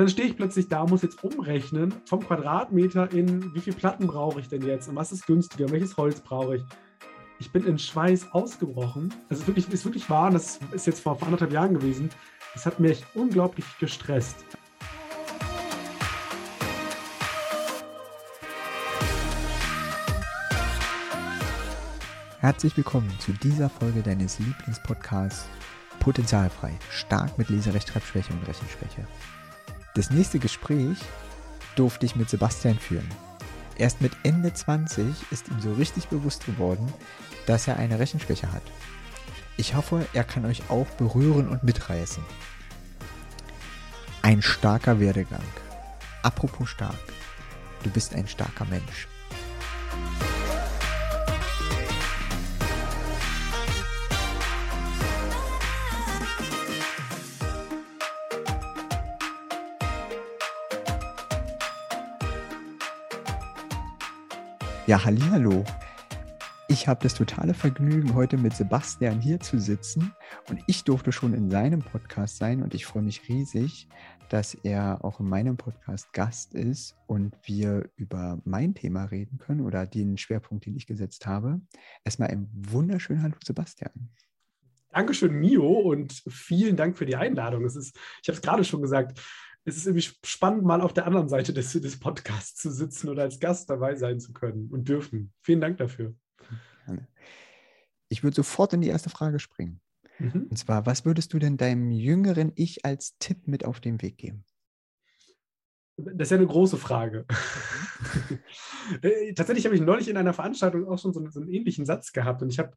dann stehe ich plötzlich da, muss jetzt umrechnen vom Quadratmeter in wie viele Platten brauche ich denn jetzt und was ist günstiger, welches Holz brauche ich. Ich bin in Schweiß ausgebrochen. Das ist wirklich, ist wirklich wahr, das ist jetzt vor, vor anderthalb Jahren gewesen. Das hat mich unglaublich gestresst. Herzlich willkommen zu dieser Folge deines Lieblingspodcasts Potenzialfrei, stark mit Leserechtschreibschwäche und Rechenschwäche. Das nächste Gespräch durfte ich mit Sebastian führen. Erst mit Ende 20 ist ihm so richtig bewusst geworden, dass er eine Rechenschwäche hat. Ich hoffe, er kann euch auch berühren und mitreißen. Ein starker Werdegang. Apropos stark. Du bist ein starker Mensch. Ja, hallo. Ich habe das totale Vergnügen, heute mit Sebastian hier zu sitzen und ich durfte schon in seinem Podcast sein und ich freue mich riesig, dass er auch in meinem Podcast Gast ist und wir über mein Thema reden können oder den Schwerpunkt, den ich gesetzt habe. Erstmal ein wunderschönen Hallo, Sebastian. Dankeschön, Mio, und vielen Dank für die Einladung. Es ist, ich habe es gerade schon gesagt, es ist irgendwie spannend, mal auf der anderen Seite des, des Podcasts zu sitzen oder als Gast dabei sein zu können und dürfen. Vielen Dank dafür. Ich würde sofort in die erste Frage springen. Mhm. Und zwar, was würdest du denn deinem jüngeren Ich als Tipp mit auf den Weg geben? Das ist ja eine große Frage. Äh, tatsächlich habe ich neulich in einer Veranstaltung auch schon so, so einen ähnlichen Satz gehabt und ich habe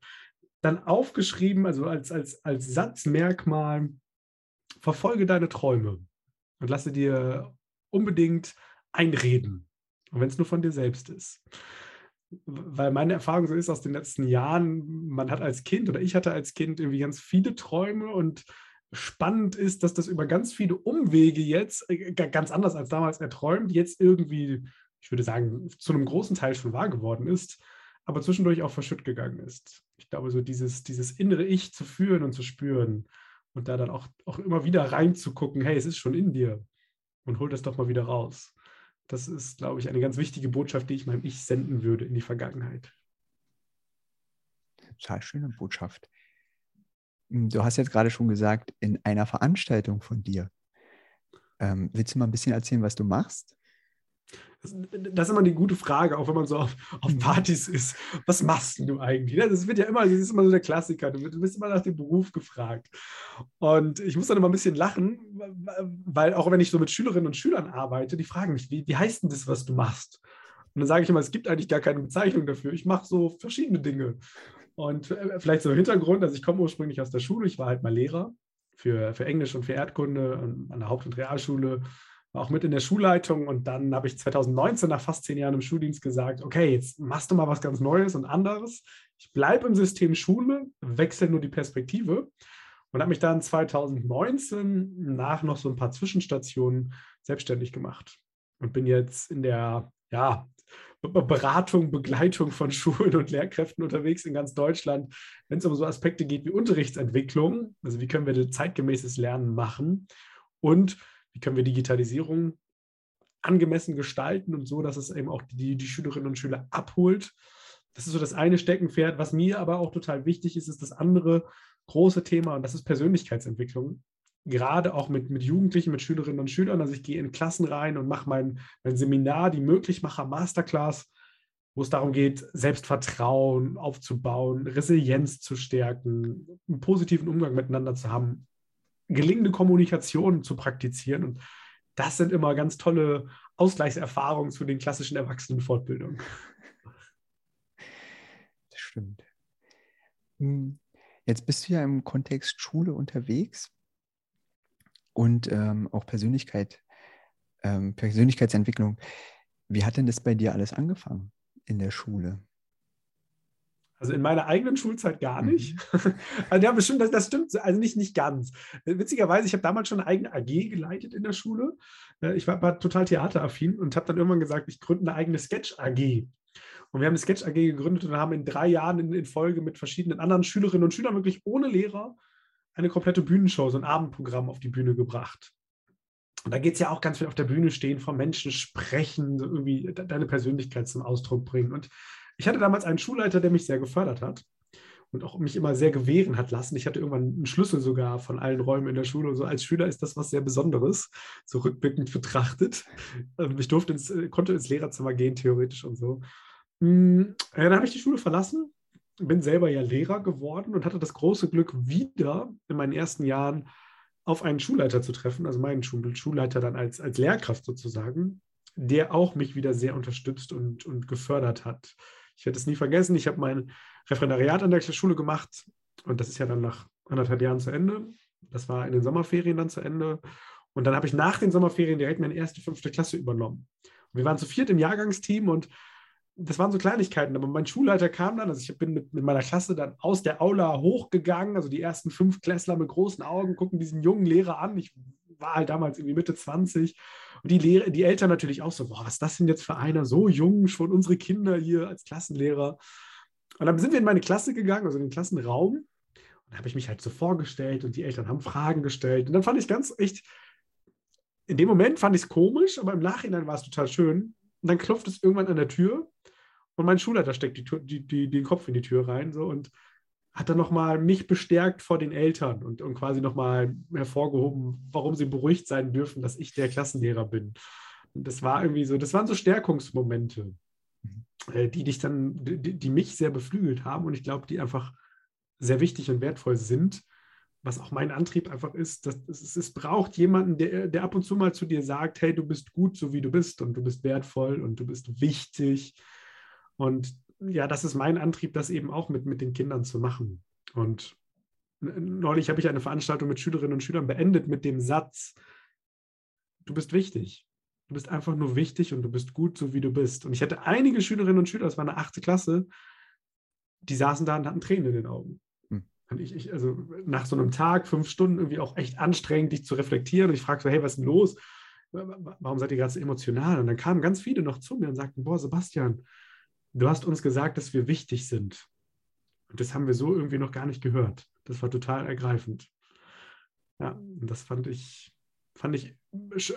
dann aufgeschrieben, also als, als, als Satzmerkmal, verfolge deine Träume und lasse dir unbedingt einreden. Und wenn es nur von dir selbst ist. Weil meine Erfahrung so ist aus den letzten Jahren, man hat als Kind oder ich hatte als Kind irgendwie ganz viele Träume und spannend ist, dass das über ganz viele Umwege jetzt, äh, ganz anders als damals erträumt, jetzt irgendwie, ich würde sagen, zu einem großen Teil schon wahr geworden ist, aber zwischendurch auch verschütt gegangen ist. Ich glaube, so dieses, dieses innere Ich zu führen und zu spüren, und da dann auch, auch immer wieder reinzugucken, hey, es ist schon in dir und hol das doch mal wieder raus. Das ist, glaube ich, eine ganz wichtige Botschaft, die ich meinem Ich senden würde in die Vergangenheit. Total schöne Botschaft. Hm, du hast jetzt gerade schon gesagt, in einer Veranstaltung von dir. Ähm, willst du mal ein bisschen erzählen, was du machst? Das ist immer eine gute Frage, auch wenn man so auf, auf mhm. Partys ist. Was machst du eigentlich? Das wird ja immer, das ist immer so der Klassiker. Du bist immer nach dem Beruf gefragt. Und ich muss dann immer ein bisschen lachen, weil auch wenn ich so mit Schülerinnen und Schülern arbeite, die fragen mich, wie, wie heißt denn das, was du machst? Und dann sage ich immer, es gibt eigentlich gar keine Bezeichnung dafür. Ich mache so verschiedene Dinge. Und äh, vielleicht so im Hintergrund, also ich komme ursprünglich aus der Schule, ich war halt mal Lehrer für, für Englisch und für Erdkunde an der Haupt- und Realschule auch mit in der Schulleitung. Und dann habe ich 2019 nach fast zehn Jahren im Schuldienst gesagt, okay, jetzt machst du mal was ganz Neues und anderes. Ich bleibe im System Schule, wechsle nur die Perspektive. Und habe mich dann 2019 nach noch so ein paar Zwischenstationen selbstständig gemacht. Und bin jetzt in der ja, Beratung, Begleitung von Schulen und Lehrkräften unterwegs in ganz Deutschland, wenn es um so Aspekte geht wie Unterrichtsentwicklung, also wie können wir zeitgemäßes Lernen machen? Und wie können wir Digitalisierung angemessen gestalten und so, dass es eben auch die, die Schülerinnen und Schüler abholt. Das ist so das eine Steckenpferd. Was mir aber auch total wichtig ist, ist das andere große Thema und das ist Persönlichkeitsentwicklung. Gerade auch mit, mit Jugendlichen, mit Schülerinnen und Schülern. Also ich gehe in Klassen rein und mache mein, mein Seminar, die Möglichmacher Masterclass, wo es darum geht, Selbstvertrauen aufzubauen, Resilienz zu stärken, einen positiven Umgang miteinander zu haben, gelingende Kommunikation zu praktizieren. Und das sind immer ganz tolle Ausgleichserfahrungen zu den klassischen Erwachsenenfortbildungen. Das stimmt. Hm, jetzt bist du ja im Kontext Schule unterwegs und ähm, auch Persönlichkeit, ähm, Persönlichkeitsentwicklung. Wie hat denn das bei dir alles angefangen in der Schule? Also in meiner eigenen Schulzeit gar nicht. Mhm. also ja, bestimmt, das, das stimmt, also nicht, nicht ganz. Witzigerweise, ich habe damals schon eine eigene AG geleitet in der Schule. Äh, ich war, war total theateraffin und habe dann irgendwann gesagt, ich gründe eine eigene Sketch-AG. Und wir haben eine Sketch AG gegründet und haben in drei Jahren in, in, Folge mit verschiedenen anderen Schülerinnen und Schülern wirklich ohne Lehrer eine komplette Bühnenshow, so ein Abendprogramm auf die Bühne gebracht. Und da geht es ja auch ganz viel auf der Bühne stehen, vor Menschen sprechen, so irgendwie deine Persönlichkeit zum Ausdruck bringen. Und ich hatte damals einen Schulleiter, der mich sehr gefördert hat und auch mich immer sehr gewähren hat lassen. Ich hatte irgendwann einen Schlüssel sogar von allen Räumen in der Schule. Und so als Schüler ist das was sehr Besonderes, so rückblickend betrachtet. Ähm, ich durfte ins, äh, konnte ins Lehrerzimmer gehen, theoretisch und so. Hm, dann habe ich die Schule verlassen, bin selber ja Lehrer geworden und hatte das große Glück, wieder in meinen ersten Jahren auf einen Schulleiter zu treffen, also meinen Schulleiter dann als, als Lehrkraft sozusagen, der auch mich wieder sehr unterstützt und, und gefördert hat. Ich werde es nie vergessen, ich habe mein Referendariat an der Schule gemacht und das ist ja dann nach anderthalb Jahren zu Ende. Das war in den Sommerferien dann zu Ende. Und dann habe ich nach den Sommerferien direkt meine erste, fünfte Klasse übernommen. Und wir waren zu viert im Jahrgangsteam und das waren so Kleinigkeiten, aber mein Schulleiter kam dann, also ich bin mit, mit, meiner Klasse dann aus der Aula hochgegangen, also die ersten fünf Klässler mit großen Augen gucken diesen jungen Lehrer an. Ich war halt damals irgendwie Mitte 20 und die, Lehrer, die Eltern natürlich auch so, boah, was ist das denn jetzt für einer, so jung, schon unsere Kinder hier als Klassenlehrer. Und dann sind wir in meine Klasse gegangen, also in den Klassenraum und da habe ich mich halt so vorgestellt und die Eltern haben Fragen gestellt und dann fand ich ganz echt, in dem Moment fand ich es komisch, aber im Nachhinein war es total schön. Und dann klopft es irgendwann an der Tür und mein Schulleiter steckt die, die, die, den Kopf in die Tür rein so, und hat dann nochmal mich bestärkt vor den Eltern und, und quasi nochmal hervorgehoben, warum sie beruhigt sein dürfen, dass ich der Klassenlehrer bin. Und das war irgendwie so, das waren so Stärkungsmomente, mhm. äh, die dich dann, die, die mich sehr beflügelt haben und ich glaube, die einfach sehr wichtig und wertvoll sind was auch mein Antrieb einfach ist, dass es, es, braucht jemanden, der, der ab und zu mal zu dir sagt, hey, du bist gut, so wie du bist und du bist wertvoll und du bist wichtig und ja, das ist mein Antrieb, das eben auch mit, mit den Kindern zu machen. Und neulich habe ich eine Veranstaltung mit Schülerinnen und Schülern beendet mit dem Satz, du bist wichtig. Du bist einfach nur wichtig und du bist gut, so wie du bist. Und ich hatte einige Schülerinnen und Schüler, das war eine achte Klasse, die saßen da und hatten Tränen in den Augen. Hm. Und ich, ich, also nach so einem Tag, fünf Stunden, irgendwie auch echt anstrengend, dich zu reflektieren. Und ich fragte so, hey, was ist denn los? Warum seid ihr gerade so emotional? Und dann kamen ganz viele noch zu mir und sagten, boah, Sebastian, du hast uns gesagt, dass wir wichtig sind. Und das haben wir so irgendwie noch gar nicht gehört. Das war total ergreifend. Ja, und das fand ich, fand ich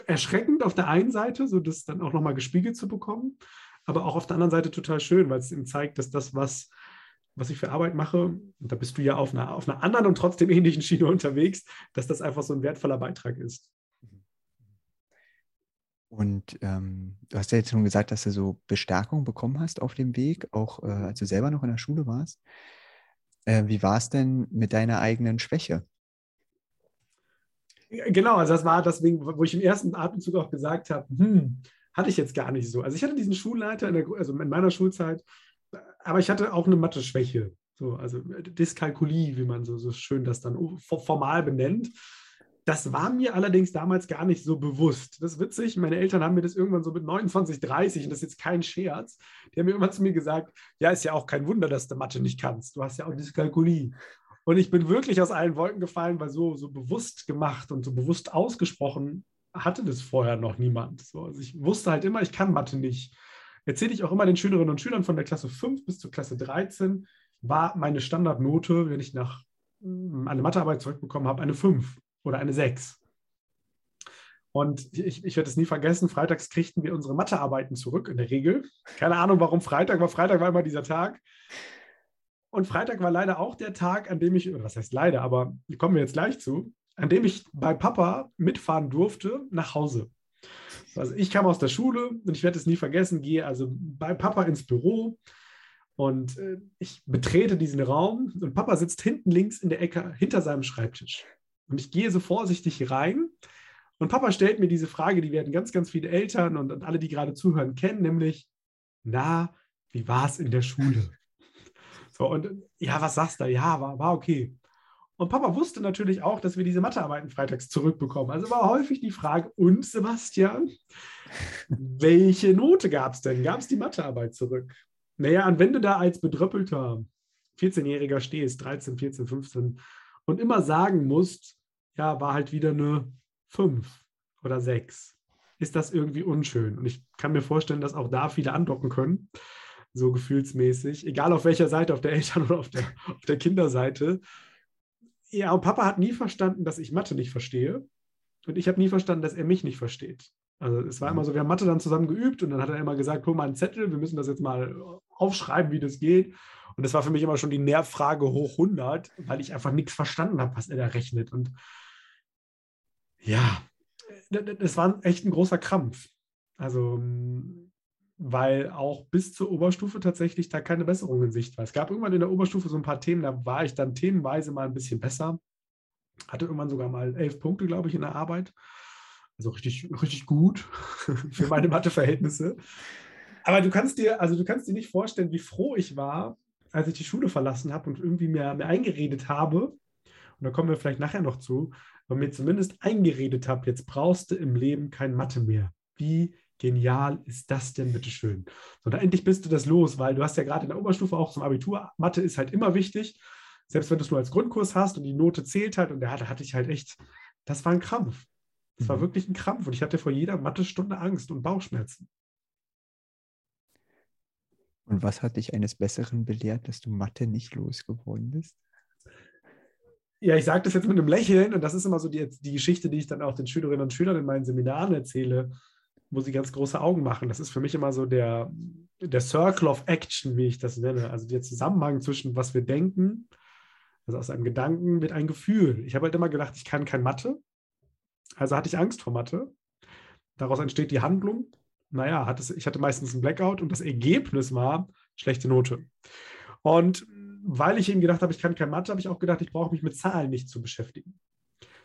erschreckend auf der einen Seite, so das dann auch nochmal gespiegelt zu bekommen, aber auch auf der anderen Seite total schön, weil es ihm zeigt, dass das, was, was ich für Arbeit mache, und da bist du ja auf einer, auf einer anderen und trotzdem ähnlichen Schiene unterwegs, dass das einfach so ein wertvoller Beitrag ist. Und ähm, du hast ja jetzt schon gesagt, dass du so Bestärkung bekommen hast auf dem Weg, auch äh, als du selber noch in der Schule warst. Äh, wie war es denn mit deiner eigenen Schwäche? Genau, also das war deswegen, wo ich im ersten Atemzug auch gesagt habe, hm, hatte ich jetzt gar nicht so. Also ich hatte diesen Schulleiter in der, also in meiner Schulzeit, aber ich hatte auch eine Mathe-Schwäche. So, also Dyskalkulie, wie man so, so schön das dann formal benennt. Das war mir allerdings damals gar nicht so bewusst. Das ist witzig. Meine Eltern haben mir das irgendwann so mit 29, 30, und das ist jetzt kein Scherz, die haben mir immer zu mir gesagt: Ja, ist ja auch kein Wunder, dass du Mathe nicht kannst. Du hast ja auch Dyskalkulie. Und ich bin wirklich aus allen Wolken gefallen, weil so, so bewusst gemacht und so bewusst ausgesprochen hatte das vorher noch niemand. So, also ich wusste halt immer, ich kann Mathe nicht. Erzähle ich auch immer den Schülerinnen und Schülern von der Klasse 5 bis zur Klasse 13, war meine Standardnote, wenn ich nach hm, eine Mathearbeit zurückbekommen habe, eine 5 oder eine 6. Und ich, ich werde es nie vergessen, freitags kriegten wir unsere Mathearbeiten zurück, in der Regel. Keine Ahnung, warum Freitag, aber Freitag war immer dieser Tag. Und Freitag war leider auch der Tag, an dem ich, was heißt leider, aber kommen wir jetzt gleich zu, an dem ich bei Papa mitfahren durfte nach Hause. Also ich kam aus der Schule und ich werde es nie vergessen, gehe also bei Papa ins Büro und äh, ich betrete diesen Raum und Papa sitzt hinten links in der Ecke hinter seinem Schreibtisch. Und ich gehe so vorsichtig rein und Papa stellt mir diese Frage, die werden ganz, ganz viele Eltern und, und alle, die gerade zuhören, kennen, nämlich, na, wie war es in der Schule? So, und ja, was sagst du? Ja, war, war okay. Und Papa wusste natürlich auch, dass wir diese Mathearbeiten freitags zurückbekommen. Also war häufig die Frage, und Sebastian, welche Note gab es denn? Gab es die Mathearbeit zurück? Naja, und wenn du da als bedröppelter 14-Jähriger stehst, 13, 14, 15, und immer sagen musst, ja, war halt wieder eine 5 oder 6. Ist das irgendwie unschön? Und ich kann mir vorstellen, dass auch da viele andocken können, so gefühlsmäßig, egal auf welcher Seite, auf der Eltern- oder auf der, auf der Kinderseite. Ja, und Papa hat nie verstanden, dass ich Mathe nicht verstehe. und ich habe nie verstanden, dass er mich nicht versteht. Also es war immer so, wir haben Mathe dann zusammen geübt und dann hat er immer gesagt, hol mal einen Zettel, wir müssen das jetzt mal aufschreiben, wie das geht. Und das war für mich immer schon die Nervfrage hoch 100, weil ich einfach nichts verstanden habe, was er da rechnet. Und ja, das war echt ein großer Krampf. Also, weil auch bis zur Oberstufe tatsächlich da keine Besserung in Sicht war. Es gab irgendwann in der Oberstufe so ein paar Themen, da war ich dann themenweise mal ein bisschen besser. Hatte irgendwann sogar mal elf Punkte, glaube ich, in der Arbeit. Also richtig, richtig gut für meine Matheverhältnisse. Aber du kannst dir, also du kannst dir nicht vorstellen, wie froh ich war, als ich die Schule verlassen habe und irgendwie mir, mir eingeredet habe, und da kommen wir vielleicht nachher noch zu, aber mir zumindest eingeredet habe, jetzt brauchst du im Leben kein Mathe mehr. Wie genial ist das denn, bitteschön? So, da endlich bist du das los, weil du hast ja gerade in der Oberstufe auch zum Abitur, Mathe ist halt immer wichtig, selbst wenn du es nur als Grundkurs hast und die Note zählt halt und da hatte ich halt echt, das war ein Krampf. Es war mhm. wirklich ein Krampf und ich hatte vor jeder Mathestunde Angst und Bauchschmerzen. Und was hat dich eines Besseren belehrt, dass du Mathe nicht losgeworden bist? Ja, ich sage das jetzt mit einem Lächeln und das ist immer so die, die Geschichte, die ich dann auch den Schülerinnen und Schülern in meinen Seminaren erzähle, wo sie ganz große Augen machen. Das ist für mich immer so der, der Circle of Action, wie ich das nenne. Also der Zusammenhang zwischen was wir denken, also aus einem Gedanken wird ein Gefühl. Ich habe halt immer gedacht, ich kann kein Mathe. Also hatte ich Angst vor Mathe. Daraus entsteht die Handlung. Naja, hatte, ich hatte meistens einen Blackout und das Ergebnis war schlechte Note. Und weil ich eben gedacht habe, ich kann kein Mathe, habe ich auch gedacht, ich brauche mich mit Zahlen nicht zu beschäftigen.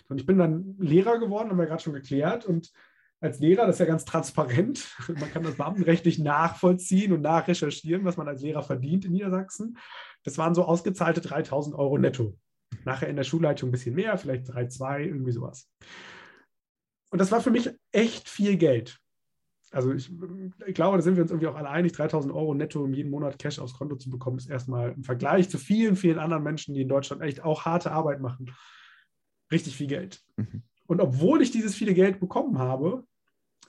Und ich bin dann Lehrer geworden, haben wir gerade schon geklärt. Und als Lehrer, das ist ja ganz transparent, man kann das beamtenrechtlich nachvollziehen und nachrecherchieren, was man als Lehrer verdient in Niedersachsen. Das waren so ausgezahlte 3000 Euro netto. Nachher in der Schulleitung ein bisschen mehr, vielleicht 3,2, irgendwie sowas. Und das war für mich echt viel Geld. Also ich, ich, glaube, da sind wir uns irgendwie auch alle einig, 3000 Euro netto um jeden Monat Cash aufs Konto zu bekommen, ist erstmal im Vergleich zu vielen, vielen anderen Menschen, die in Deutschland echt auch harte Arbeit machen, richtig viel Geld. Mhm. Und obwohl ich dieses viele Geld bekommen habe,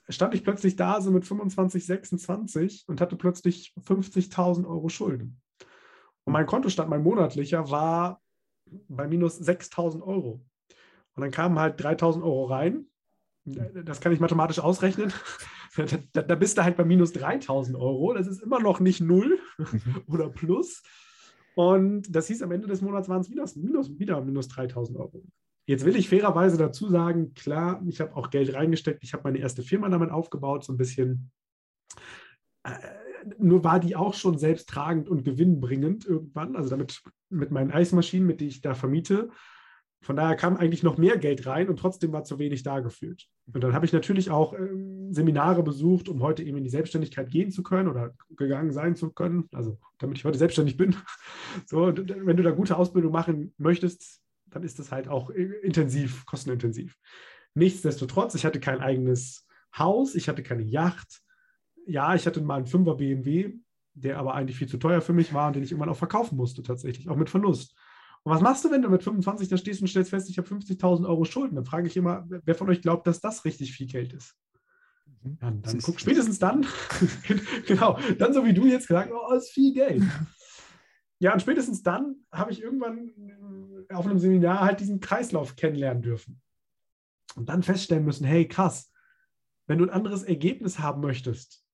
stand ich plötzlich da so mit 25, 26 und hatte plötzlich 50.000 Euro Schulden. Und mein Kontostand, mein monatlicher, war bei minus 6.000 Euro. Und dann kamen halt 3.000 Euro rein das kann ich mathematisch ausrechnen. Da, da, bist du halt bei minus 3000 Euro. Das ist immer noch nicht null mhm. oder plus. Und das hieß, am Ende des Monats waren es wieder minus, wieder minus 3000 Euro. Jetzt will ich fairerweise dazu sagen, klar, ich habe auch Geld reingesteckt. Ich habe meine erste Firma damit aufgebaut, so ein bisschen. Äh, nur war die auch schon selbsttragend und gewinnbringend irgendwann. Also damit mit meinen Eismaschinen, mit denen ich da vermiete, von daher kam eigentlich noch mehr Geld rein und trotzdem war zu wenig da gefühlt. Und dann habe ich natürlich auch ähm, Seminare besucht, um heute eben in die Selbstständigkeit gehen zu können oder gegangen sein zu können. Also damit ich heute selbstständig bin. So, wenn du da gute Ausbildung machen möchtest, dann ist das halt auch intensiv, kostenintensiv. Nichtsdestotrotz, ich hatte kein eigenes Haus, ich hatte keine Yacht. Ja, ich hatte mal einen 5er BMW, der aber eigentlich viel zu teuer für mich war und den ich irgendwann auch verkaufen musste, tatsächlich, auch mit Verlust. Und was machst du, wenn du mit 25 da stehst und stellst fest, ich habe 50.000 Euro Schulden? Dann frage ich immer, wer von euch glaubt, dass das richtig viel Geld ist? Mhm. Ja, dann guck spätestens dann, genau, dann so wie du jetzt gesagt, oh, ist viel Geld. Ja, und spätestens dann habe ich irgendwann äh, auf einem Seminar halt diesen Kreislauf kennenlernen dürfen. Und dann feststellen müssen, hey, krass, wenn du ein anderes Ergebnis haben möchtest,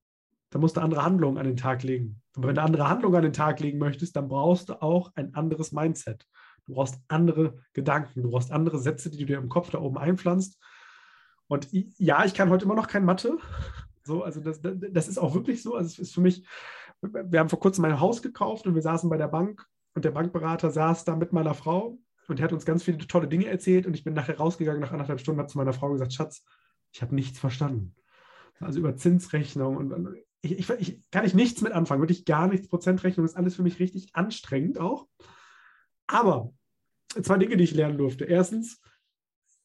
dann musst du andere Handlungen an den Tag legen. Und wenn du andere Handlungen an den Tag legen möchtest, dann brauchst du auch ein anderes Mindset. Du brauchst andere Gedanken, du brauchst andere Sätze, die du dir im Kopf da oben einpflanzt. Und ja, ich kann heute immer noch kein Mathe. So, also das, das ist auch wirklich so. Also es ist für mich, wir haben vor kurzem ein Haus gekauft und wir saßen bei der Bank und der Bankberater saß da mit meiner Frau und er hat uns ganz viele tolle Dinge erzählt und ich bin nachher rausgegangen nach anderthalb Stunden, habe zu meiner Frau gesagt, Schatz, ich habe nichts verstanden. Also über Zinsrechnung und ich, ich, ich, kann ich nichts mit anfangen, wirklich gar nichts. Prozentrechnung ist alles für mich richtig anstrengend auch. Aber zwei Dinge, die ich lernen durfte. Erstens,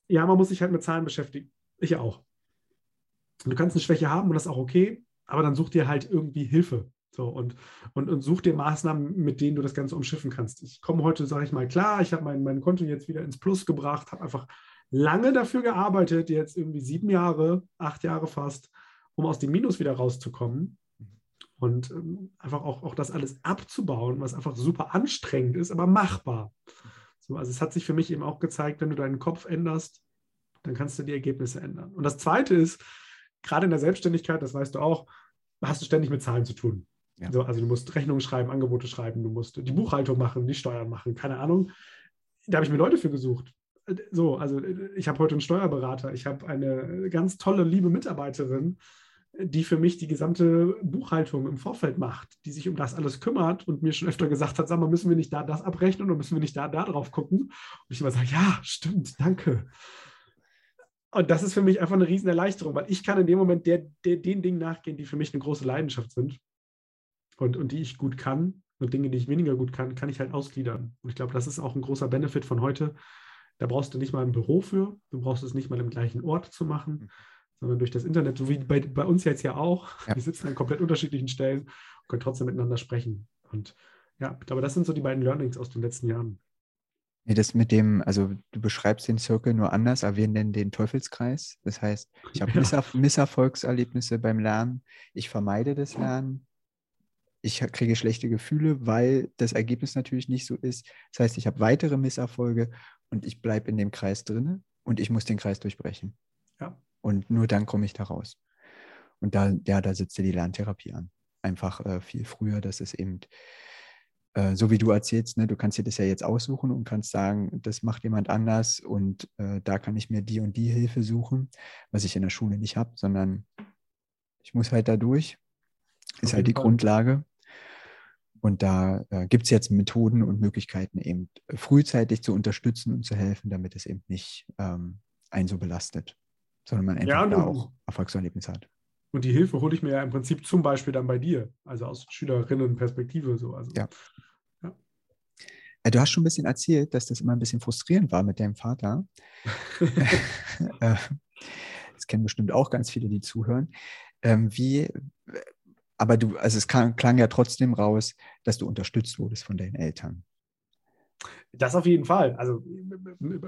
ja, man muss sich halt mit Zahlen beschäftigen. Ich auch. Du kannst eine Schwäche haben und das ist auch okay, aber dann such dir halt irgendwie Hilfe. So, und, und, und such dir Maßnahmen, mit denen du das Ganze umschiffen kannst. Ich komme heute, sage ich mal, klar, ich habe mein, mein Konto jetzt wieder ins Plus gebracht, habe einfach lange dafür gearbeitet, jetzt irgendwie sieben Jahre, acht Jahre fast, um aus dem Minus wieder rauszukommen. Und ähm, einfach auch, auch das alles abzubauen, was einfach super anstrengend ist, aber machbar. So, also es hat sich für mich eben auch gezeigt, wenn du deinen Kopf änderst, dann kannst du die Ergebnisse ändern. Und das Zweite ist, gerade in der Selbstständigkeit, das weißt du auch, hast du ständig mit Zahlen zu tun. Ja. So, also du musst Rechnungen schreiben, Angebote schreiben, du musst die Buchhaltung machen, die Steuern machen, keine Ahnung. Da habe ich mir Leute für gesucht. So, also ich habe heute einen Steuerberater, ich habe eine ganz tolle, liebe Mitarbeiterin, die für mich die gesamte Buchhaltung im Vorfeld macht, die sich um das alles kümmert und mir schon öfter gesagt hat, sag mal, müssen wir nicht da das abrechnen oder müssen wir nicht da, da drauf gucken? Und ich immer sage, ja, stimmt, danke. Und das ist für mich einfach eine riesen Erleichterung, weil ich kann in dem Moment der, der, den Dingen nachgehen, die für mich eine große Leidenschaft sind und, und die ich gut kann und Dinge, die ich weniger gut kann, kann ich halt ausgliedern. Und ich glaube, das ist auch ein großer Benefit von heute. Da brauchst du nicht mal ein Büro für, du brauchst es nicht mal im gleichen Ort zu machen, mhm. Sondern durch das Internet, so wie bei, bei uns jetzt ja auch. Ja. Wir sitzen an komplett unterschiedlichen Stellen und können trotzdem miteinander sprechen. Und ja, ich glaube, das sind so die beiden Learnings aus den letzten Jahren. Nee, das mit dem, also du beschreibst den Circle nur anders, aber wir nennen den Teufelskreis. Das heißt, ich habe ja. Misserfolgserlebnisse beim Lernen, ich vermeide das Lernen, ich kriege schlechte Gefühle, weil das Ergebnis natürlich nicht so ist. Das heißt, ich habe weitere Misserfolge und ich bleibe in dem Kreis drinne und ich muss den Kreis durchbrechen. Ja. Und nur dann komme ich da raus. Und da, ja, da sitzt die Lerntherapie an. Einfach äh, viel früher, dass es eben, äh, so wie du erzählst, ne, du kannst dir das ja jetzt aussuchen und kannst sagen, das macht jemand anders und äh, da kann ich mir die und die Hilfe suchen, was ich in der Schule nicht habe, sondern ich muss halt da durch. Ist halt die Fall. Grundlage. Und da äh, gibt es jetzt Methoden und Möglichkeiten, eben frühzeitig zu unterstützen und zu helfen, damit es eben nicht ähm, einen so belastet, sondern man einfach ja, da auch Erfolgserlebnis hat. Und die Hilfe hole ich mir ja im Prinzip zum Beispiel dann bei dir, also aus Schülerinnenperspektive so. Also, ja. ja. Äh, du hast schon ein bisschen erzählt, dass das immer ein bisschen frustrierend war mit deinem Vater. Äh, das kennen bestimmt auch ganz viele, die zuhören. Ähm, wie, aber du, also es klang, klang ja trotzdem raus, dass du unterstützt wurdest von deinen Eltern. Das auf jeden Fall. Also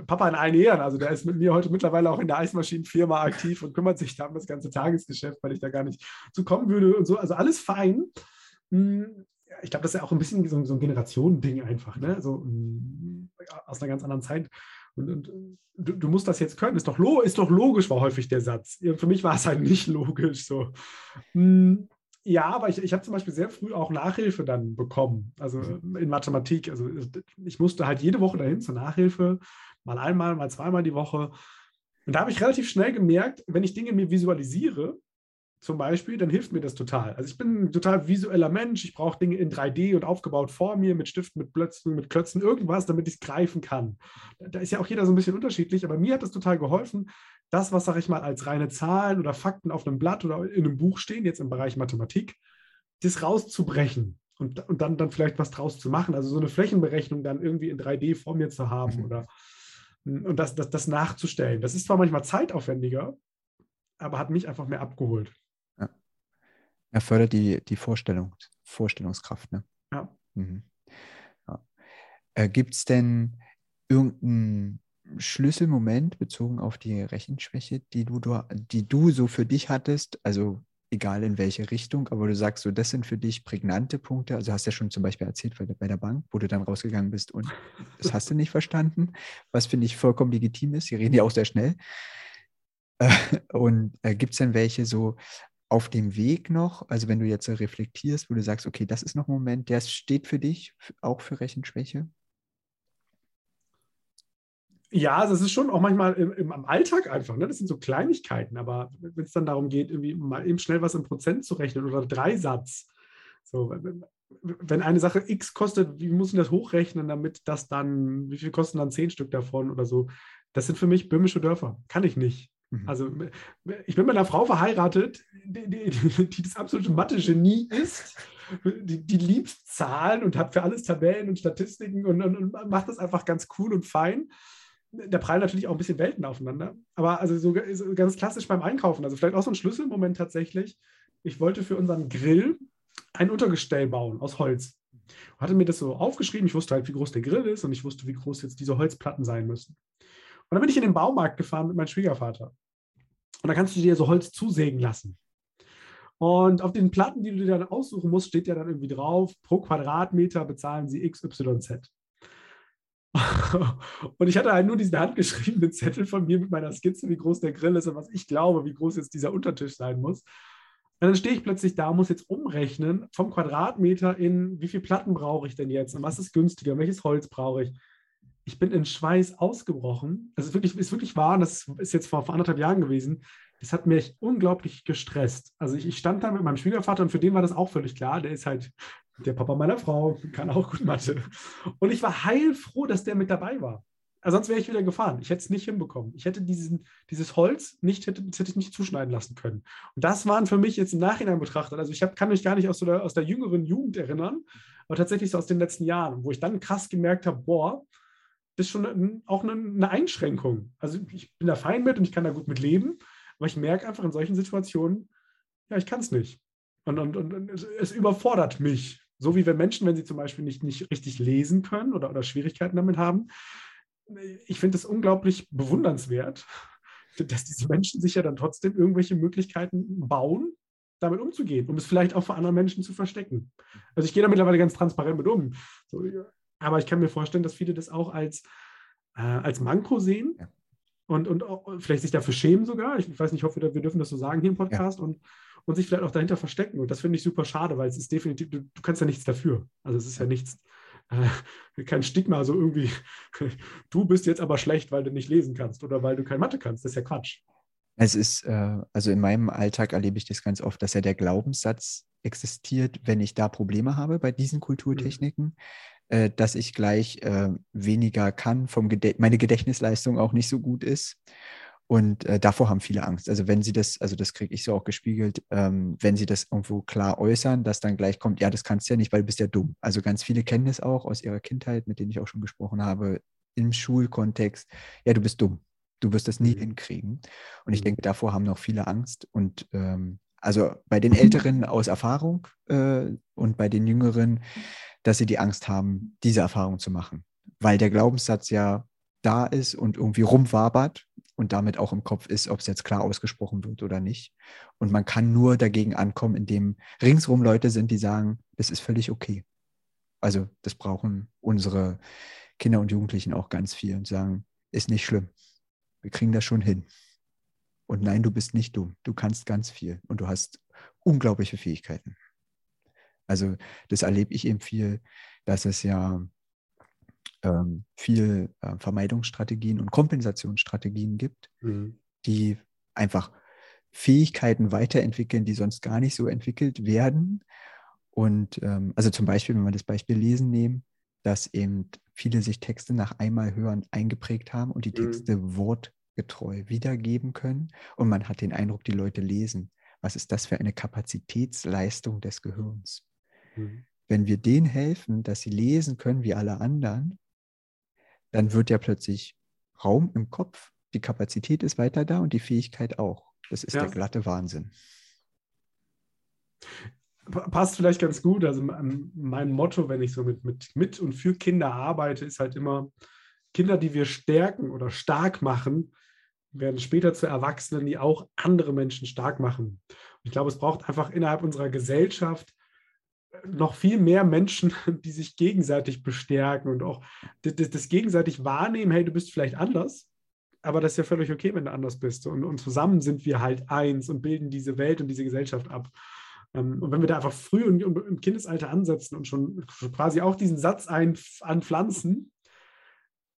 Papa in allen Ehren. Also der ist mit mir heute mittlerweile auch in der Eismaschinenfirma aktiv und kümmert sich da um das ganze Tagesgeschäft, weil ich da gar nicht zu kommen würde und so. Also alles fein. Hm, ich glaube, das ist ja auch ein bisschen so, ein Generationending einfach, ne? So hm, aus einer ganz anderen Zeit. Und, und du, du, musst das jetzt können. Ist doch, ist doch logisch, war häufig der Satz. Für mich war es halt nicht logisch. So. Hm, ja, aber ich, ich habe zum Beispiel sehr früh auch Nachhilfe dann bekommen, also in Mathematik. Also ich musste halt jede Woche dahin zur Nachhilfe, mal einmal, mal zweimal die Woche. Und da habe ich relativ schnell gemerkt, wenn ich Dinge mir visualisiere, zum Beispiel, dann hilft mir das total. Also ich bin ein total visueller Mensch, ich brauche Dinge in 3D und aufgebaut vor mir, mit Stiften, mit Blötzen, mit Klötzen, irgendwas, damit ich es greifen kann. Da ist ja auch jeder so ein bisschen unterschiedlich, aber mir hat das total geholfen, das, was, sage ich mal, als reine Zahlen oder Fakten auf einem Blatt oder in einem Buch stehen, jetzt im Bereich Mathematik, das rauszubrechen und, und dann, dann vielleicht was draus zu machen. Also so eine Flächenberechnung dann irgendwie in 3D vor mir zu haben mhm. oder und das, das, das nachzustellen. Das ist zwar manchmal zeitaufwendiger, aber hat mich einfach mehr abgeholt. Er fördert die, die Vorstellung, Vorstellungskraft. Ne? Ja. Mhm. ja. Äh, Gibt es denn irgendeinen Schlüsselmoment bezogen auf die Rechenschwäche, die du, die du so für dich hattest, also egal in welche Richtung, aber du sagst so, das sind für dich prägnante Punkte. Also hast du ja schon zum Beispiel erzählt bei der Bank, wo du dann rausgegangen bist und das hast du nicht verstanden, was finde ich vollkommen legitim ist. Sie reden ja auch sehr schnell. Äh, und äh, gibt es denn welche so auf dem Weg noch, also wenn du jetzt reflektierst, wo du sagst, okay, das ist noch ein Moment, der steht für dich, auch für Rechenschwäche? Ja, also es ist schon auch manchmal im, im, am Alltag einfach, ne? Das sind so Kleinigkeiten, aber wenn es dann darum geht, irgendwie mal eben schnell was in Prozent zu rechnen oder Dreisatz, so, wenn eine Sache X kostet, wie muss ich das hochrechnen, damit das dann, wie viel kosten dann zehn Stück davon oder so? Das sind für mich böhmische Dörfer. Kann ich nicht. Mhm. Also ich bin mit einer Frau verheiratet, die, die, die das absolute Mathe-Genie ist, die, liebt Zahlen und hat für alles Tabellen und Statistiken und, und, und macht das einfach ganz cool und fein da prallen natürlich auch ein bisschen Welten aufeinander. Aber also so, so ganz klassisch beim Einkaufen, also vielleicht auch so ein Schlüsselmoment tatsächlich. Ich wollte für unseren Grill ein Untergestell bauen aus Holz. Hatte mir das so aufgeschrieben. Ich wusste halt, wie groß der Grill ist und ich wusste, wie groß jetzt diese Holzplatten sein müssen. Und dann bin ich in den Baumarkt gefahren mit meinem Schwiegervater. Und da kannst du dir so Holz zusägen lassen. Und auf den Platten, die du dir dann aussuchen musst, steht ja dann irgendwie drauf, pro Quadratmeter bezahlen sie XYZ. Und ich hatte halt nur diesen handgeschriebenen Zettel von mir mit meiner Skizze, wie groß der Grill ist und was ich glaube, wie groß jetzt dieser Untertisch sein muss. Und dann stehe ich plötzlich da, muss jetzt umrechnen vom Quadratmeter in, wie viele Platten brauche ich denn jetzt und was ist günstiger, welches Holz brauche ich. Ich bin in Schweiß ausgebrochen. Das ist wirklich, ist wirklich wahr, das ist jetzt vor, vor anderthalb Jahren gewesen. Das hat mich unglaublich gestresst. Also ich, ich stand da mit meinem Schwiegervater und für den war das auch völlig klar. Der ist halt der Papa meiner Frau, kann auch gut Mathe. Und ich war heilfroh, dass der mit dabei war. Also sonst wäre ich wieder gefahren. Ich hätte es nicht hinbekommen. Ich hätte diesen, dieses Holz nicht, hätte, hätte ich nicht zuschneiden lassen können. Und das waren für mich jetzt im Nachhinein betrachtet. Also ich hab, kann mich gar nicht aus, der, aus der jüngeren Jugend erinnern, aber tatsächlich so aus den letzten Jahren, wo ich dann krass gemerkt habe, boah, das ist schon auch eine, Einschränkung. Also ich bin da fein mit und ich kann da gut mit leben, aber ich merke einfach in solchen Situationen, ja, ich kann es nicht. Und, und, und es, überfordert mich. So wie wenn Menschen, wenn sie zum Beispiel nicht, nicht richtig lesen können oder, oder Schwierigkeiten damit haben, ich finde es unglaublich bewundernswert, dass diese Menschen sich ja dann trotzdem irgendwelche Möglichkeiten bauen, damit umzugehen, um es vielleicht auch vor anderen Menschen zu verstecken. Also ich gehe da mittlerweile ganz transparent mit um. So, aber ich kann mir vorstellen, dass viele das auch als, äh, als Manko sehen ja. und, und vielleicht sich dafür schämen sogar. Ich weiß nicht, ich hoffe, wir dürfen das so sagen hier im Podcast ja. und, und sich vielleicht auch dahinter verstecken. Und das finde ich super schade, weil es ist definitiv, du, du kannst ja nichts dafür. Also es ist ja nichts, äh, kein Stigma, so irgendwie, du bist jetzt aber schlecht, weil du nicht lesen kannst oder weil du kein Mathe kannst. Das ist ja Quatsch. Es ist, äh, also in meinem Alltag erlebe ich das ganz oft, dass ja der Glaubenssatz existiert, wenn ich da Probleme habe bei diesen Kulturtechniken, mhm. Äh, dass ich gleich äh, weniger kann, vom Gedä meine Gedächtnisleistung auch nicht so gut ist und äh, davor haben viele Angst. Also wenn sie das, also das kriege ich so auch gespiegelt, ähm, wenn sie das irgendwo klar äußern, dass dann gleich kommt, ja, das kannst du ja nicht, weil du bist ja dumm. Also ganz viele kennen das auch aus ihrer Kindheit, mit denen ich auch schon gesprochen habe, im Schulkontext. Ja, du bist dumm. Du wirst das nie mhm. hinkriegen. Und ich mhm. denke, davor haben noch viele Angst. Und ähm, also bei den Älteren aus Erfahrung äh, und bei den Jüngeren, dass sie die Angst haben, diese Erfahrung zu machen. Weil der Glaubenssatz ja da ist und irgendwie rumwabert und damit auch im Kopf ist, ob es jetzt klar ausgesprochen wird oder nicht. Und man kann nur dagegen ankommen, indem ringsrum Leute sind, die sagen, das ist völlig okay. Also das brauchen unsere Kinder und Jugendlichen auch ganz viel und sagen, ist nicht schlimm. Wir kriegen das schon hin. Und nein, du bist nicht dumm. Du kannst ganz viel und du hast unglaubliche Fähigkeiten. Also das erlebe ich eben viel, dass es ja ähm, viel äh, Vermeidungsstrategien und Kompensationsstrategien gibt, mhm. die einfach Fähigkeiten weiterentwickeln, die sonst gar nicht so entwickelt werden. Und ähm, also zum Beispiel, wenn wir das Beispiel Lesen nehmen, dass eben viele sich Texte nach einmal hören eingeprägt haben und die mhm. Texte mhm. wortgetreu wiedergeben können. Und man hat den Eindruck, die Leute lesen. Was ist das für eine Kapazitätsleistung des Gehirns? Mhm. Wenn wir denen helfen, dass sie lesen können wie alle anderen, dann wird ja plötzlich Raum im Kopf, die Kapazität ist weiter da und die Fähigkeit auch. Das ist ja. der glatte Wahnsinn. Passt vielleicht ganz gut. Also mein Motto, wenn ich so mit, mit, mit und für Kinder arbeite, ist halt immer, Kinder, die wir stärken oder stark machen, werden später zu Erwachsenen, die auch andere Menschen stark machen. Und ich glaube, es braucht einfach innerhalb unserer Gesellschaft noch viel mehr Menschen, die sich gegenseitig bestärken und auch das, das, gegenseitig wahrnehmen, hey, du bist vielleicht anders, aber das ist ja völlig okay, wenn du anders bist. Und, und zusammen sind wir halt eins und bilden diese Welt und diese Gesellschaft ab. Ähm, und wenn wir da einfach früh und, im Kindesalter ansetzen und schon quasi auch diesen Satz ein, anpflanzen,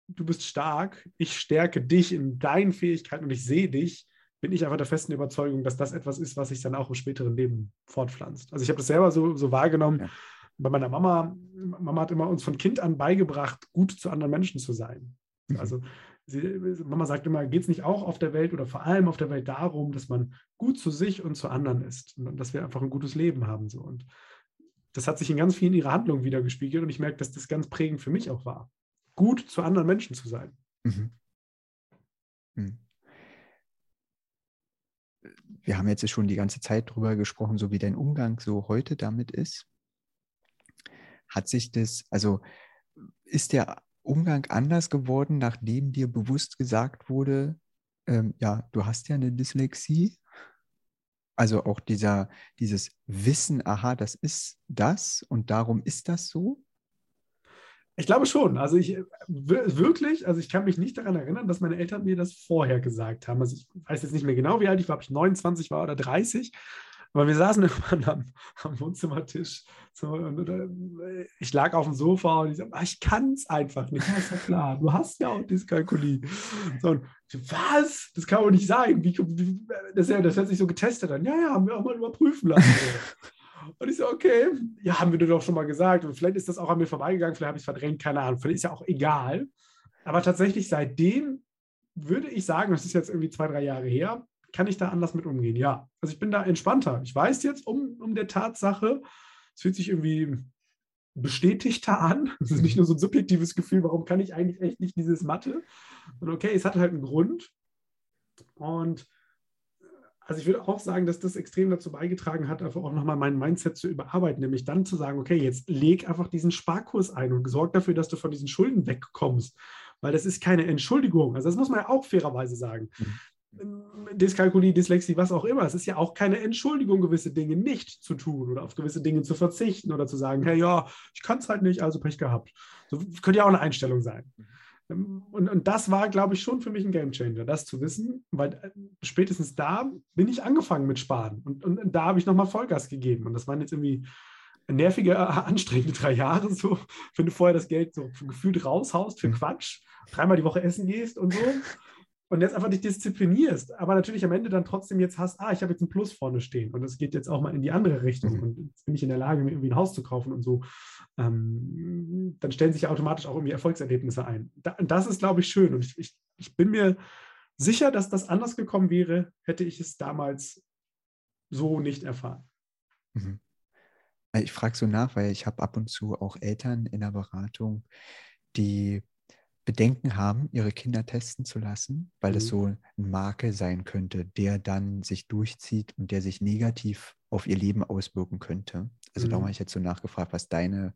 du bist stark, ich stärke dich in deinen Fähigkeiten und ich sehe dich, bin ich einfach der festen Überzeugung, dass das etwas ist, was sich dann auch im späteren Leben fortpflanzt. Also ich habe das selber so, so wahrgenommen. Ja. Bei meiner Mama, Mama hat immer uns von Kind an beigebracht, gut zu anderen Menschen zu sein. Mhm. Also sie, Mama sagt immer, geht es nicht auch auf der Welt oder vor allem auf der Welt darum, dass man gut zu sich und zu anderen ist und dass wir einfach ein gutes Leben haben. So. Und das hat sich in ganz vielen ihrer Handlungen wieder gespiegelt und ich merke, dass das ganz prägend für mich auch war, gut zu anderen Menschen zu sein. Mhm. Mhm wir haben jetzt schon die ganze Zeit darüber gesprochen, so wie dein Umgang so heute damit ist. Hat sich das, also ist der Umgang anders geworden, nachdem dir bewusst gesagt wurde, ähm, ja, du hast ja eine Dyslexie? Also auch dieser, dieses Wissen, aha, das ist das und darum ist das so? Ich glaube schon. Also ich wirklich, also ich kann mich nicht daran erinnern, dass meine Eltern mir das vorher gesagt haben. Also ich weiß jetzt nicht mehr genau, wie alt ich war, ob ich 29 war oder 30. Aber wir saßen irgendwann am, am Wohnzimmertisch. So, und, äh, ich lag auf dem Sofa und ich sagte, ah, ich kann es einfach nicht. Ja, ist ja klar, du hast ja auch Dyskalkulie. So, und, was? Das kann doch nicht sein. Wie, das, das hört sich so getestet an. Ja, ja, haben wir auch mal überprüfen lassen. Und ich so, okay, ja, haben wir dir doch schon mal gesagt. Und vielleicht ist das auch an mir vorbeigegangen, vielleicht habe ich es verdrängt, keine Ahnung. Vielleicht ist ja auch egal. Aber tatsächlich seitdem würde ich sagen, das ist jetzt irgendwie zwei, drei Jahre her, kann ich da anders mit umgehen? Ja. Also ich bin da entspannter. Ich weiß jetzt um, um der Tatsache, es fühlt sich irgendwie bestätigter an. Es ist nicht nur so ein subjektives Gefühl, warum kann ich eigentlich echt nicht dieses Mathe? Und okay, es hat halt einen Grund. Und also ich würde auch sagen, dass das extrem dazu beigetragen hat, einfach auch nochmal mein Mindset zu überarbeiten, nämlich dann zu sagen, okay, jetzt leg einfach diesen Sparkurs ein und sorg dafür, dass du von diesen Schulden wegkommst, weil das ist keine Entschuldigung. Also das muss man ja auch fairerweise sagen. Mhm. Dyskalkulie, Dyslexie, was auch immer. Es ist ja auch keine Entschuldigung, gewisse Dinge nicht zu tun oder auf gewisse Dinge zu verzichten oder zu sagen, hey, ja, ich kann es halt nicht, also Pech gehabt. So könnte ja auch eine Einstellung sein. Mhm. Und, und das war, glaube ich, schon für mich ein Gamechanger, das zu wissen, weil äh, spätestens da bin ich angefangen mit Sparen und, und, da habe ich nochmal Vollgas gegeben. Und das waren jetzt irgendwie nervige, anstrengende drei Jahre so, wenn du vorher das Geld so gefühlt raushaust für mhm. Quatsch, dreimal die Woche essen gehst und so und jetzt einfach dich disziplinierst, aber natürlich am Ende dann trotzdem jetzt hast, ah, ich habe jetzt ein Plus vorne stehen und es geht jetzt auch mal in die andere Richtung mhm. und jetzt bin ich in der Lage, mir irgendwie ein Haus zu kaufen und so, ähm, dann stellen sich ja automatisch auch irgendwie Erfolgserlebnisse ein. Da, das ist, glaube ich, schön und ich, ich, ich bin mir sicher, dass das anders gekommen wäre, hätte ich es damals so nicht erfahren. Mhm. Ich frage so nach, weil ich habe ab und zu auch Eltern in der Beratung, die Bedenken haben, ihre Kinder testen zu lassen, weil mhm. es so ein Makel sein könnte, der dann sich durchzieht und der sich negativ auf ihr Leben auswirken könnte. Also mhm. darum habe ich jetzt so nachgefragt, was deine,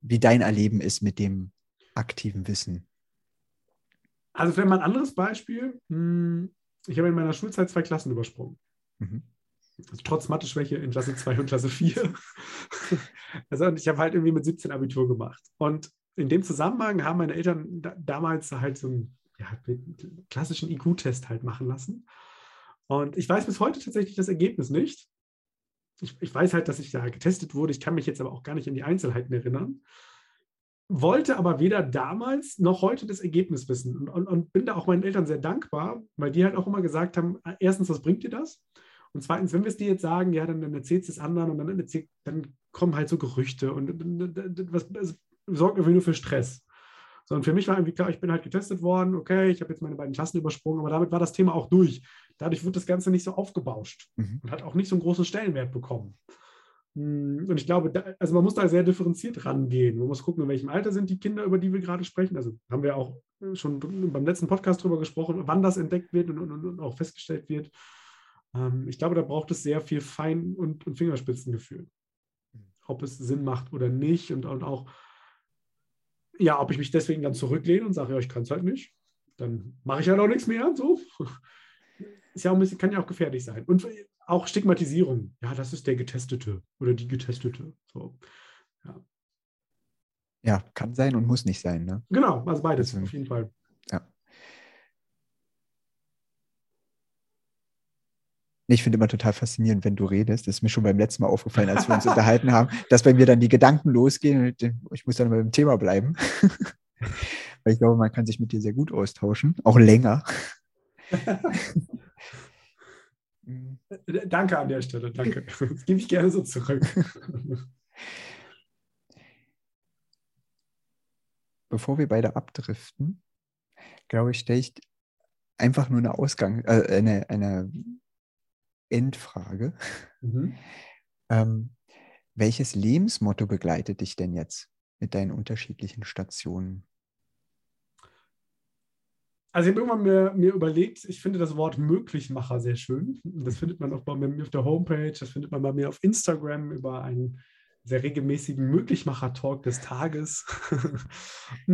wie dein Erleben ist mit dem aktiven Wissen. Also vielleicht mal ein anderes Beispiel. Hm, ich habe in meiner Schulzeit zwei Klassen übersprungen. Mhm. Also trotz Mathe-Schwäche in Klasse 2 und Klasse 4. also ich habe halt irgendwie mit 17 Abitur gemacht. Und in dem Zusammenhang haben meine Eltern da, damals halt so einen ja, klassischen IQ-Test halt machen lassen. Und ich weiß bis heute tatsächlich das Ergebnis nicht. Ich, ich, weiß halt, dass ich da getestet wurde. Ich kann mich jetzt aber auch gar nicht an die Einzelheiten erinnern. Wollte aber weder damals noch heute das Ergebnis wissen und, und, und bin da auch meinen Eltern sehr dankbar, weil die halt auch immer gesagt haben: erstens, was bringt dir das? Und zweitens, wenn wir es dir jetzt sagen, ja, dann, dann erzählst du es anderen und dann, erzähl, dann kommen halt so Gerüchte und was, also sorgt irgendwie nur für Stress. Sondern für mich war irgendwie klar, ich bin halt getestet worden, okay, ich habe jetzt meine beiden Klassen übersprungen, aber damit war das Thema auch durch. Dadurch wurde das Ganze nicht so aufgebauscht mhm. und hat auch nicht so einen großen Stellenwert bekommen. Hm, und ich glaube, da, also man muss da sehr differenziert rangehen. Man muss gucken, in welchem Alter sind die Kinder, über die wir gerade sprechen. Also haben wir auch schon beim letzten Podcast drüber gesprochen, wann das entdeckt wird und, und, und auch festgestellt wird. Ähm, ich glaube, da braucht es sehr viel Fein- und, und Fingerspitzengefühl. Mhm. Ob es Sinn macht oder nicht und, und auch ja, ob ich mich deswegen dann zurücklehne und sage, ja, ich kann es halt nicht, dann mache ich halt auch nichts mehr. So. Ist ja auch ein bisschen, kann ja auch gefährlich sein. Und auch Stigmatisierung. Ja, das ist der Getestete oder die Getestete. So. Ja. ja, kann sein und muss nicht sein. Ne? Genau, also beides Deswegen. auf jeden Fall. Ja. Ich finde immer total faszinierend, wenn du redest. Das ist mir schon beim letzten Mal aufgefallen, als wir uns unterhalten haben, dass bei mir dann die Gedanken losgehen und ich muss dann beim Thema bleiben. Weil ich glaube, man kann sich mit dir sehr gut austauschen, auch länger. danke an der Stelle, danke. Das gebe ich gerne so zurück. Bevor wir beide abdriften, glaube ich, stelle ich einfach nur eine Ausgang, äh, eine, eine Endfrage. Mhm. Ähm, welches Lebensmotto begleitet dich denn jetzt mit deinen unterschiedlichen Stationen? Also ich habe irgendwann mir, mir, überlegt, ich finde das Wort Möglichmacher sehr schön. Das findet man auch bei mir auf der Homepage, das findet man bei mir auf Instagram über einen sehr regelmäßigen Möglichmacher-Talk des Tages.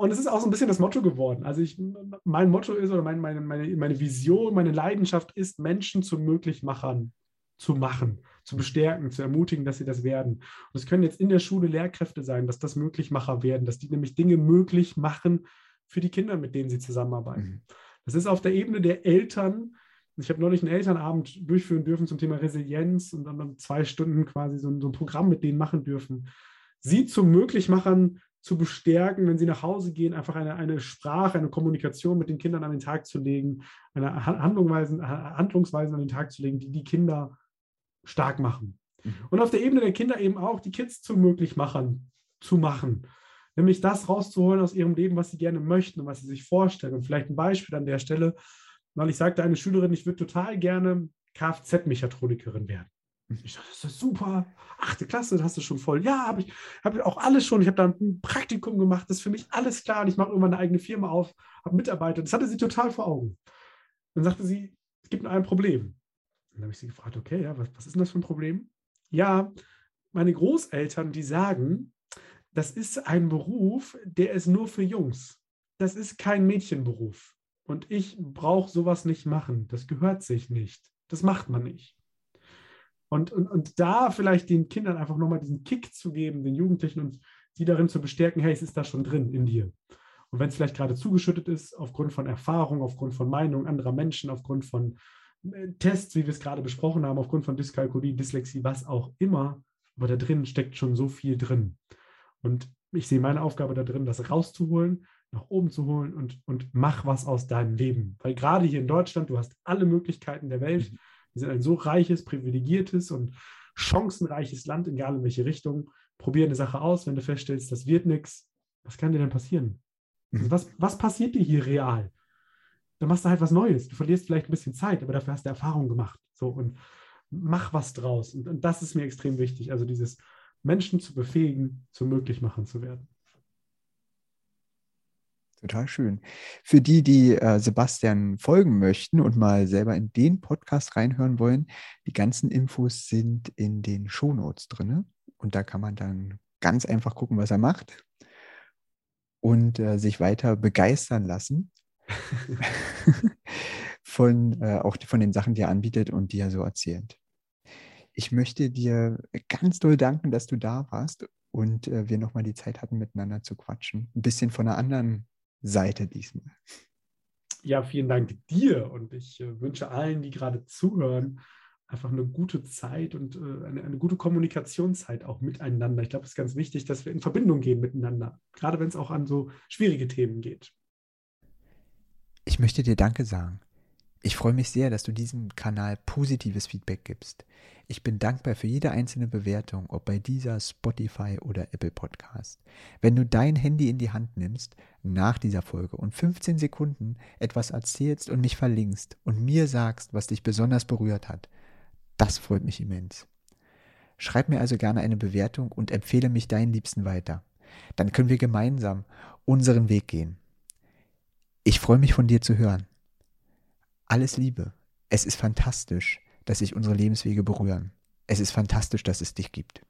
Und es ist auch so ein bisschen das Motto geworden. Also ich, mein Motto ist oder mein, meine, meine, meine Vision, meine Leidenschaft ist, Menschen zu Möglichmachern zu machen, zu bestärken, zu ermutigen, dass sie das werden. Und es können jetzt in der Schule Lehrkräfte sein, dass das Möglichmacher werden, dass die nämlich Dinge möglich machen für die Kinder, mit denen sie zusammenarbeiten. Mhm. Das ist auf der Ebene der Eltern. Ich habe neulich einen Elternabend durchführen dürfen zum Thema Resilienz und dann zwei Stunden quasi so ein, so ein Programm mit denen machen dürfen. Sie zu Möglichmachern zu bestärken, wenn sie nach Hause gehen, einfach eine, eine Sprache, eine Kommunikation mit den Kindern an den Tag zu legen, eine Handlungsweisen, Handlungsweisen an den Tag zu legen, die die Kinder stark machen. Mhm. Und auf der Ebene der Kinder eben auch die Kids zu Möglichmachern zu machen. Nämlich das rauszuholen aus ihrem Leben, was sie gerne möchten und was sie sich vorstellen. Und vielleicht ein Beispiel an der Stelle, weil ich sagte eine Schülerin, ich würde total gerne Kfz-Mechatronikerin werden. Ich dachte, das ist super. Achte Klasse, das hast du schon voll. Ja, habe ich habe auch alles schon. Ich habe da ein Praktikum gemacht. Das ist für mich alles klar. Und ich mache irgendwann eine eigene Firma auf, habe Mitarbeiter. Das hatte sie total vor Augen. Dann sagte sie, es gibt nur ein Problem. Dann habe ich sie gefragt, okay, ja, was, was ist denn das für ein Problem? Ja, meine Großeltern, die sagen, das ist ein Beruf, der ist nur für Jungs. Das ist kein Mädchenberuf. Und ich brauche sowas nicht machen. Das gehört sich nicht. Das macht man nicht. Und, und, und da vielleicht den Kindern einfach nochmal diesen Kick zu geben, den Jugendlichen und sie darin zu bestärken, hey, es ist da schon drin in dir. Und wenn es vielleicht gerade zugeschüttet ist, aufgrund von Erfahrung, aufgrund von Meinung anderer Menschen, aufgrund von äh, Tests, wie wir es gerade besprochen haben, aufgrund von Dyskalkulie, Dyslexie, was auch immer, aber da drin steckt schon so viel drin. Und ich sehe meine Aufgabe da drin, das rauszuholen, nach oben zu holen und, und mach was aus deinem Leben. Weil gerade hier in Deutschland, du hast alle Möglichkeiten der Welt. Mhm. Wir sind ein so reiches, privilegiertes und chancenreiches Land, egal in welche Richtung. Probier eine Sache aus, wenn du feststellst, das wird nichts. Was kann dir denn passieren? Also mhm. was, was passiert dir hier real? Dann machst du halt was Neues. Du verlierst vielleicht ein bisschen Zeit, aber dafür hast du Erfahrung gemacht. So und mach was draus. Und, und das ist mir extrem wichtig. Also dieses Menschen zu befähigen, zu Möglichmachern zu werden. Total schön. Für die, die äh, Sebastian folgen möchten und mal selber in den Podcast reinhören wollen, die ganzen Infos sind in den Shownotes drin. Und da kann man dann ganz einfach gucken, was er macht und äh, sich weiter begeistern lassen von äh, auch von den Sachen, die er anbietet und die er so erzählt. Ich möchte dir ganz doll danken, dass du da warst und äh, wir nochmal die Zeit hatten, miteinander zu quatschen. Ein bisschen von einer anderen Seite diesmal. Ja, vielen Dank dir und ich äh, wünsche allen, die gerade zuhören, einfach eine gute Zeit und äh, eine, eine, gute Kommunikationszeit auch miteinander. Ich glaube, es ist ganz wichtig, dass wir in Verbindung gehen miteinander, gerade wenn es auch an so schwierige Themen geht. Ich möchte dir Danke sagen. Ich freue mich sehr, dass du diesem Kanal positives Feedback gibst. Ich bin dankbar für jede einzelne Bewertung, ob bei dieser Spotify oder Apple Podcast. Wenn du dein Handy in die Hand nimmst, nach dieser Folge und 15 Sekunden etwas erzählst und mich verlinkst und mir sagst, was dich besonders berührt hat, das freut mich immens. Schreib mir also gerne eine Bewertung und empfehle mich deinen Liebsten weiter. Dann können wir gemeinsam unseren Weg gehen. Ich freue mich von dir zu hören. Alles Liebe. Es ist fantastisch, dass sich unsere Lebenswege berühren. Es ist fantastisch, dass es dich gibt.